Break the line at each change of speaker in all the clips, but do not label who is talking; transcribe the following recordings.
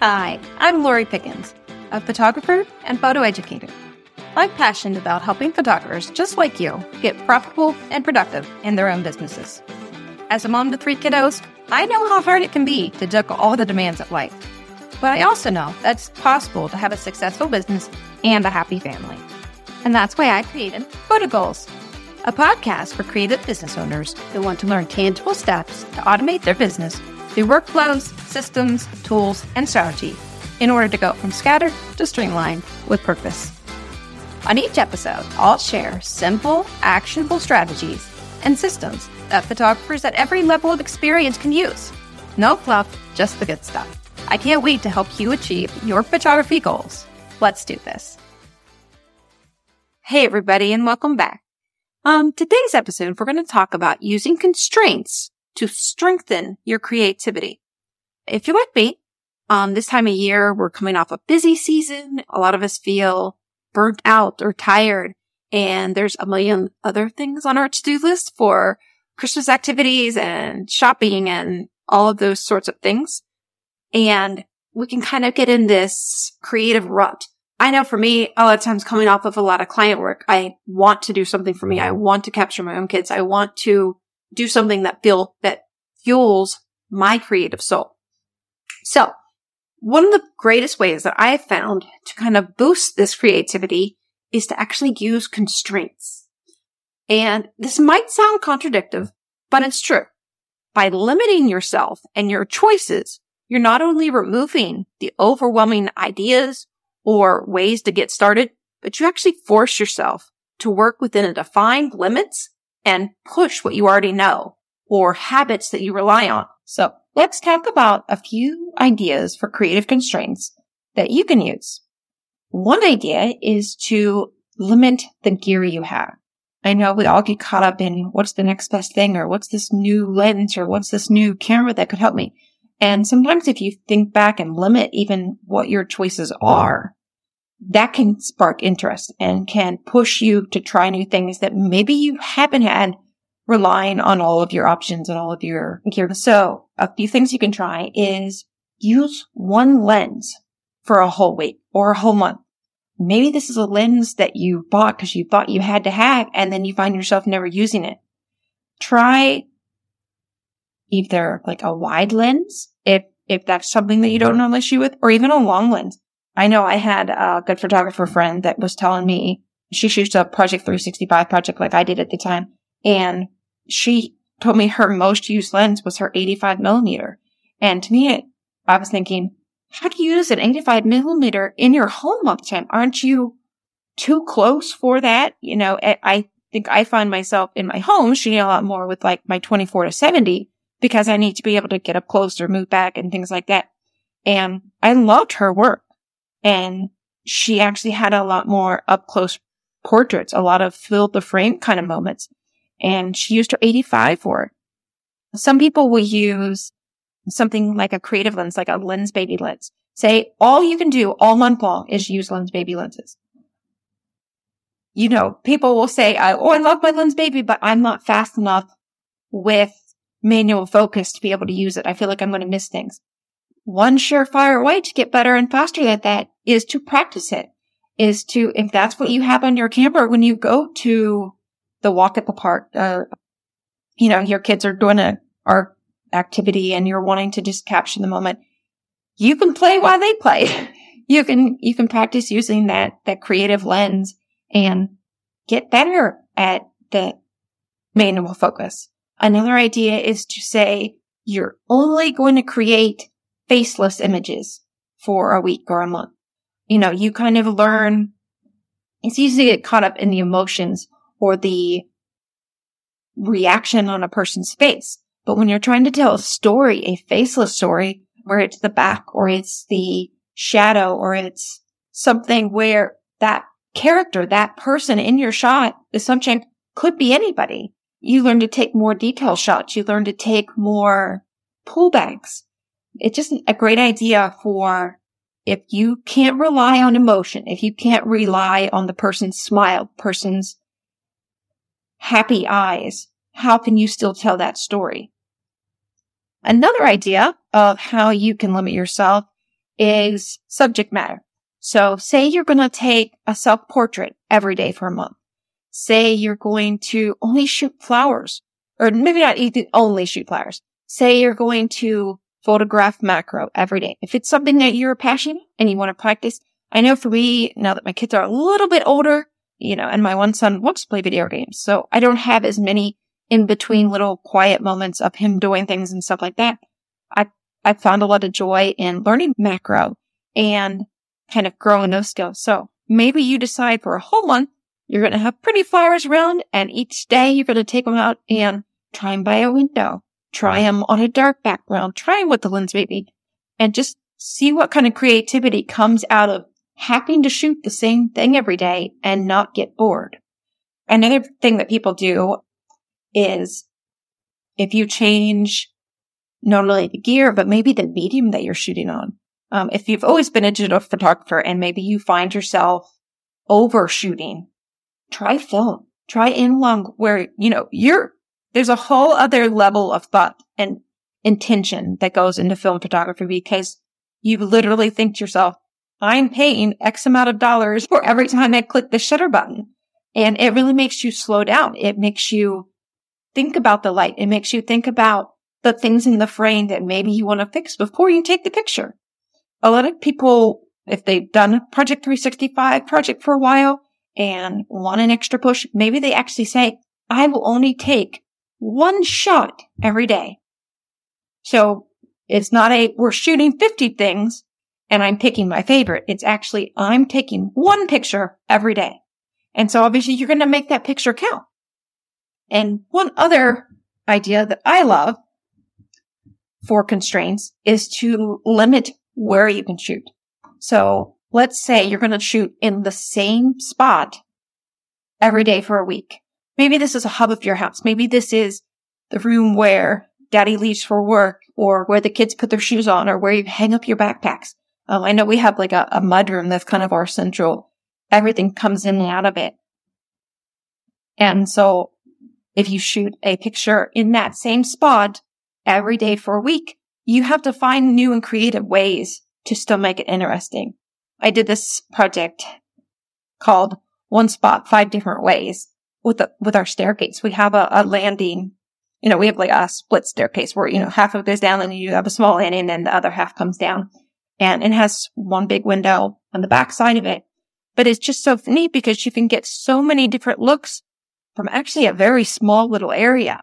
Hi, I'm Lori Pickens, a photographer and photo educator. I'm passionate about helping photographers just like you get profitable and productive in their own businesses. As a mom to three kiddos, I know how hard it can be to juggle all the demands of life. But I also know that it's possible to have a successful business and a happy family. And that's why I created Photo Goals, a podcast for creative business owners who want to learn tangible steps to automate their business through workflows, systems, tools, and strategy in order to go from scattered to streamlined with purpose. On each episode, I'll share simple, actionable strategies and systems that photographers at every level of experience can use. No fluff, just the good stuff. I can't wait to help you achieve your photography goals. Let's do this. Hey, everybody, and welcome back. Um, today's episode, we're going to talk about using constraints to strengthen your creativity. If you're like me, um, this time of year, we're coming off a busy season. A lot of us feel burnt out or tired. And there's a million other things on our to-do list for Christmas activities and shopping and all of those sorts of things. And we can kind of get in this creative rut. I know for me, a lot of times coming off of a lot of client work, I want to do something for me. I want to capture my own kids. I want to do something that feel that fuels my creative soul. So one of the greatest ways that I have found to kind of boost this creativity is to actually use constraints. And this might sound contradictory, but it's true. By limiting yourself and your choices, you're not only removing the overwhelming ideas or ways to get started, but you actually force yourself to work within a defined limits and push what you already know or habits that you rely on. So let's talk about a few ideas for creative constraints that you can use. One idea is to limit the gear you have. I know we all get caught up in what's the next best thing or what's this new lens or what's this new camera that could help me. And sometimes if you think back and limit even what your choices are, that can spark interest and can push you to try new things that maybe you haven't had relying on all of your options and all of your gear. So a few things you can try is use one lens for a whole week or a whole month. Maybe this is a lens that you bought because you thought you had to have and then you find yourself never using it. Try either like a wide lens if, if that's something that you don't normally shoot with or even a long lens. I know I had a good photographer friend that was telling me she shoots a Project 365 project like I did at the time. And she told me her most used lens was her 85 millimeter. And to me, I was thinking, how do you use an 85 millimeter in your home all the time? Aren't you too close for that? You know, I think I find myself in my home shooting a lot more with like my 24 to 70 because I need to be able to get up close or move back and things like that. And I loved her work. And she actually had a lot more up close portraits, a lot of fill the frame kind of moments. And she used her 85 for it. Some people will use something like a creative lens, like a Lensbaby lens. Say all you can do all month long is use Lensbaby lenses. You know, people will say, Oh, I love my Lensbaby, but I'm not fast enough with manual focus to be able to use it. I feel like I'm going to miss things. One surefire way to get better and faster at that is to practice it. Is to, if that's what you have on your camera when you go to the walk at the park, uh, you know, your kids are doing a art activity and you're wanting to just capture the moment, you can play while they play. you can, you can practice using that, that creative lens and get better at the manual focus. Another idea is to say you're only going to create faceless images for a week or a month. You know, you kind of learn, it's easy to get caught up in the emotions or the reaction on a person's face. But when you're trying to tell a story, a faceless story, where it's the back or it's the shadow or it's something where that character, that person in your shot, subject could be anybody. You learn to take more detail shots. You learn to take more pullbacks it's just a great idea for if you can't rely on emotion, if you can't rely on the person's smile, person's happy eyes, how can you still tell that story? Another idea of how you can limit yourself is subject matter. So say you're going to take a self portrait every day for a month. Say you're going to only shoot flowers or maybe not even only shoot flowers. Say you're going to photograph macro every day. If it's something that you're passionate and you want to practice, I know for me, now that my kids are a little bit older, you know, and my one son wants to play video games. So I don't have as many in between little quiet moments of him doing things and stuff like that. I, I found a lot of joy in learning macro and kind of growing those skills. So maybe you decide for a whole month, you're going to have pretty flowers around and each day you're going to take them out and try them by a window, try them on a dark background, try them with the lens maybe, and just see what kind of creativity comes out of having to shoot the same thing every day and not get bored. Another thing that people do is if you change not only the gear, but maybe the medium that you're shooting on. Um, if you've always been a digital photographer and maybe you find yourself overshooting, try film, try in-lung where, you know, you're, there's a whole other level of thought and intention that goes into film photography because you literally think to yourself, I'm paying X amount of dollars for every time I click the shutter button. And it really makes you slow down. It makes you think about the light. It makes you think about the things in the frame that maybe you want to fix before you take the picture. A lot of people, if they've done Project 365 project for a while and want an extra push, maybe they actually say, I will only take one shot every day. So it's not a, we're shooting 50 things and I'm picking my favorite. It's actually, I'm taking one picture every day. And so obviously you're going to make that picture count. And one other idea that I love for constraints is to limit where you can shoot. So let's say you're going to shoot in the same spot every day for a week. Maybe this is a hub of your house. Maybe this is the room where daddy leaves for work or where the kids put their shoes on or where you hang up your backpacks. Um, I know we have like a, a mud room that's kind of our central, everything comes in and out of it. And so if you shoot a picture in that same spot every day for a week, you have to find new and creative ways to still make it interesting. I did this project called One Spot Five Different Ways with the, with our staircase. We have a, a landing you know, we have like a split staircase where, you know, half of it goes down and you have a small landing and the other half comes down and it has one big window on the back side of it. But it's just so neat because you can get so many different looks from actually a very small little area.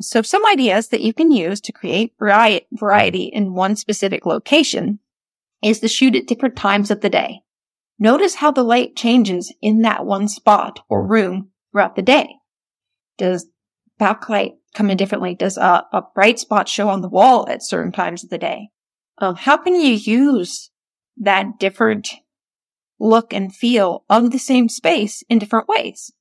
So some ideas that you can use to create variety in one specific location is to shoot at different times of the day. Notice how the light changes in that one spot or room throughout the day. Does backlight come in differently? Does a, a bright spot show on the wall at certain times of the day? Um, how can you use that different look and feel of the same space in different ways?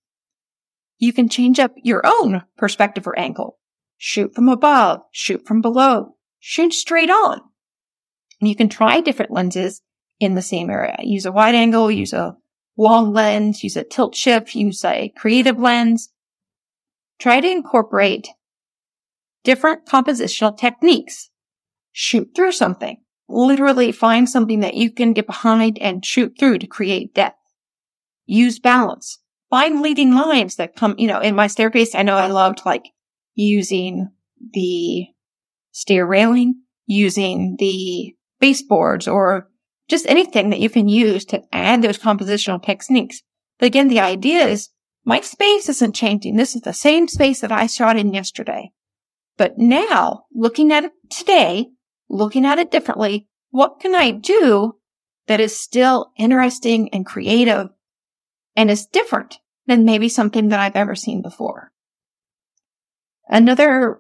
You can change up your own perspective or angle. Shoot from above, shoot from below, shoot straight on. And you can try different lenses in the same area. Use a wide angle, use a long lens, use a tilt shift, use a creative lens. Try to incorporate different compositional techniques shoot through something. Literally find something that you can get behind and shoot through to create depth. Use balance. Find leading lines that come, you know, in my staircase, I know I loved like using the stair railing, using the baseboards or just anything that you can use to add those compositional techniques. But again, the idea is my space isn't changing. This is the same space that I shot in yesterday. But now, looking at it today, looking at it differently. What can I do that is still interesting and creative and is different than maybe something that I've ever seen before? Another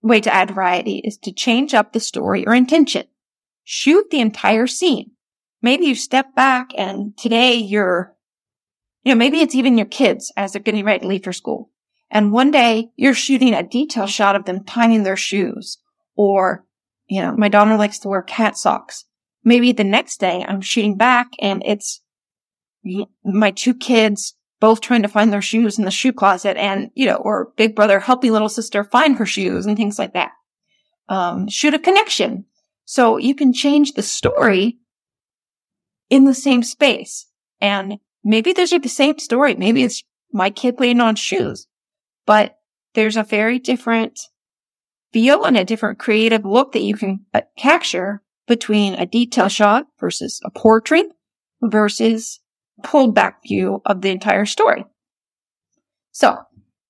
way to add variety is to change up the story or intention. Shoot the entire scene. Maybe you step back and today you're, you know, maybe it's even your kids as they're getting ready to leave for school. And one day you're shooting a detail shot of them tying their shoes or you know, my daughter likes to wear cat socks. Maybe the next day I'm shooting back and it's my two kids both trying to find their shoes in the shoe closet and, you know, or big brother helping little sister find her shoes and things like that. Um, shoot a connection. So you can change the story in the same space. And maybe there's the same story. Maybe it's my kid playing on shoes, but there's a very different feel and a different creative look that you can uh, capture between a detail shot versus a portrait versus pulled back view of the entire story. So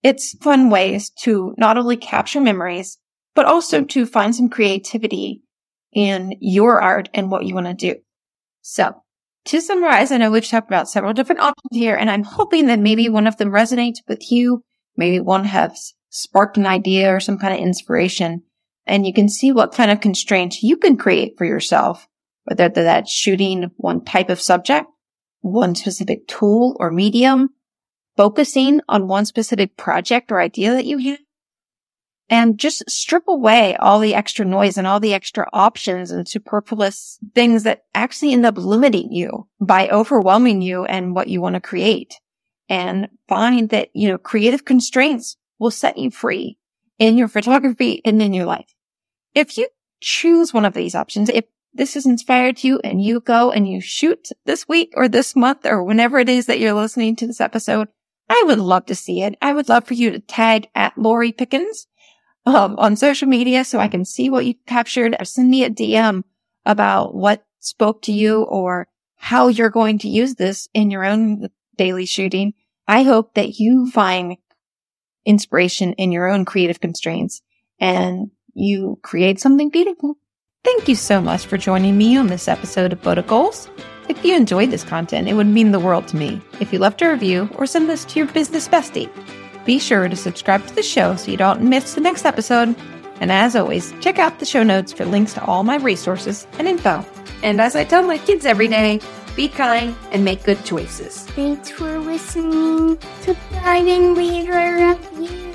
it's fun ways to not only capture memories, but also to find some creativity in your art and what you want to do. So to summarize, I know we've talked about several different options here, and I'm hoping that maybe one of them resonates with you. Maybe one has sparked an idea or some kind of inspiration, and you can see what kind of constraints you can create for yourself, whether that's shooting one type of subject, one specific tool or medium, focusing on one specific project or idea that you have, and just strip away all the extra noise and all the extra options and superfluous things that actually end up limiting you by overwhelming you and what you want to create. And find that, you know, creative constraints will set you free in your photography and in your life. If you choose one of these options, if this has inspired you and you go and you shoot this week or this month or whenever it is that you're listening to this episode, I would love to see it. I would love for you to tag at Lori Pickens um, on social media so I can see what you captured or send me a DM about what spoke to you or how you're going to use this in your own daily shooting. I hope that you find inspiration in your own creative constraints and you create something beautiful. Thank you so much for joining me on this episode of Photo Goals. If you enjoyed this content, it would mean the world to me if you left a review or send this to your business bestie. Be sure to subscribe to the show so you don't miss the next episode. And as always, check out the show notes for links to all my resources and info. And as I tell my kids every day, be kind and make good choices.
Thanks for listening to Guiding Leader You.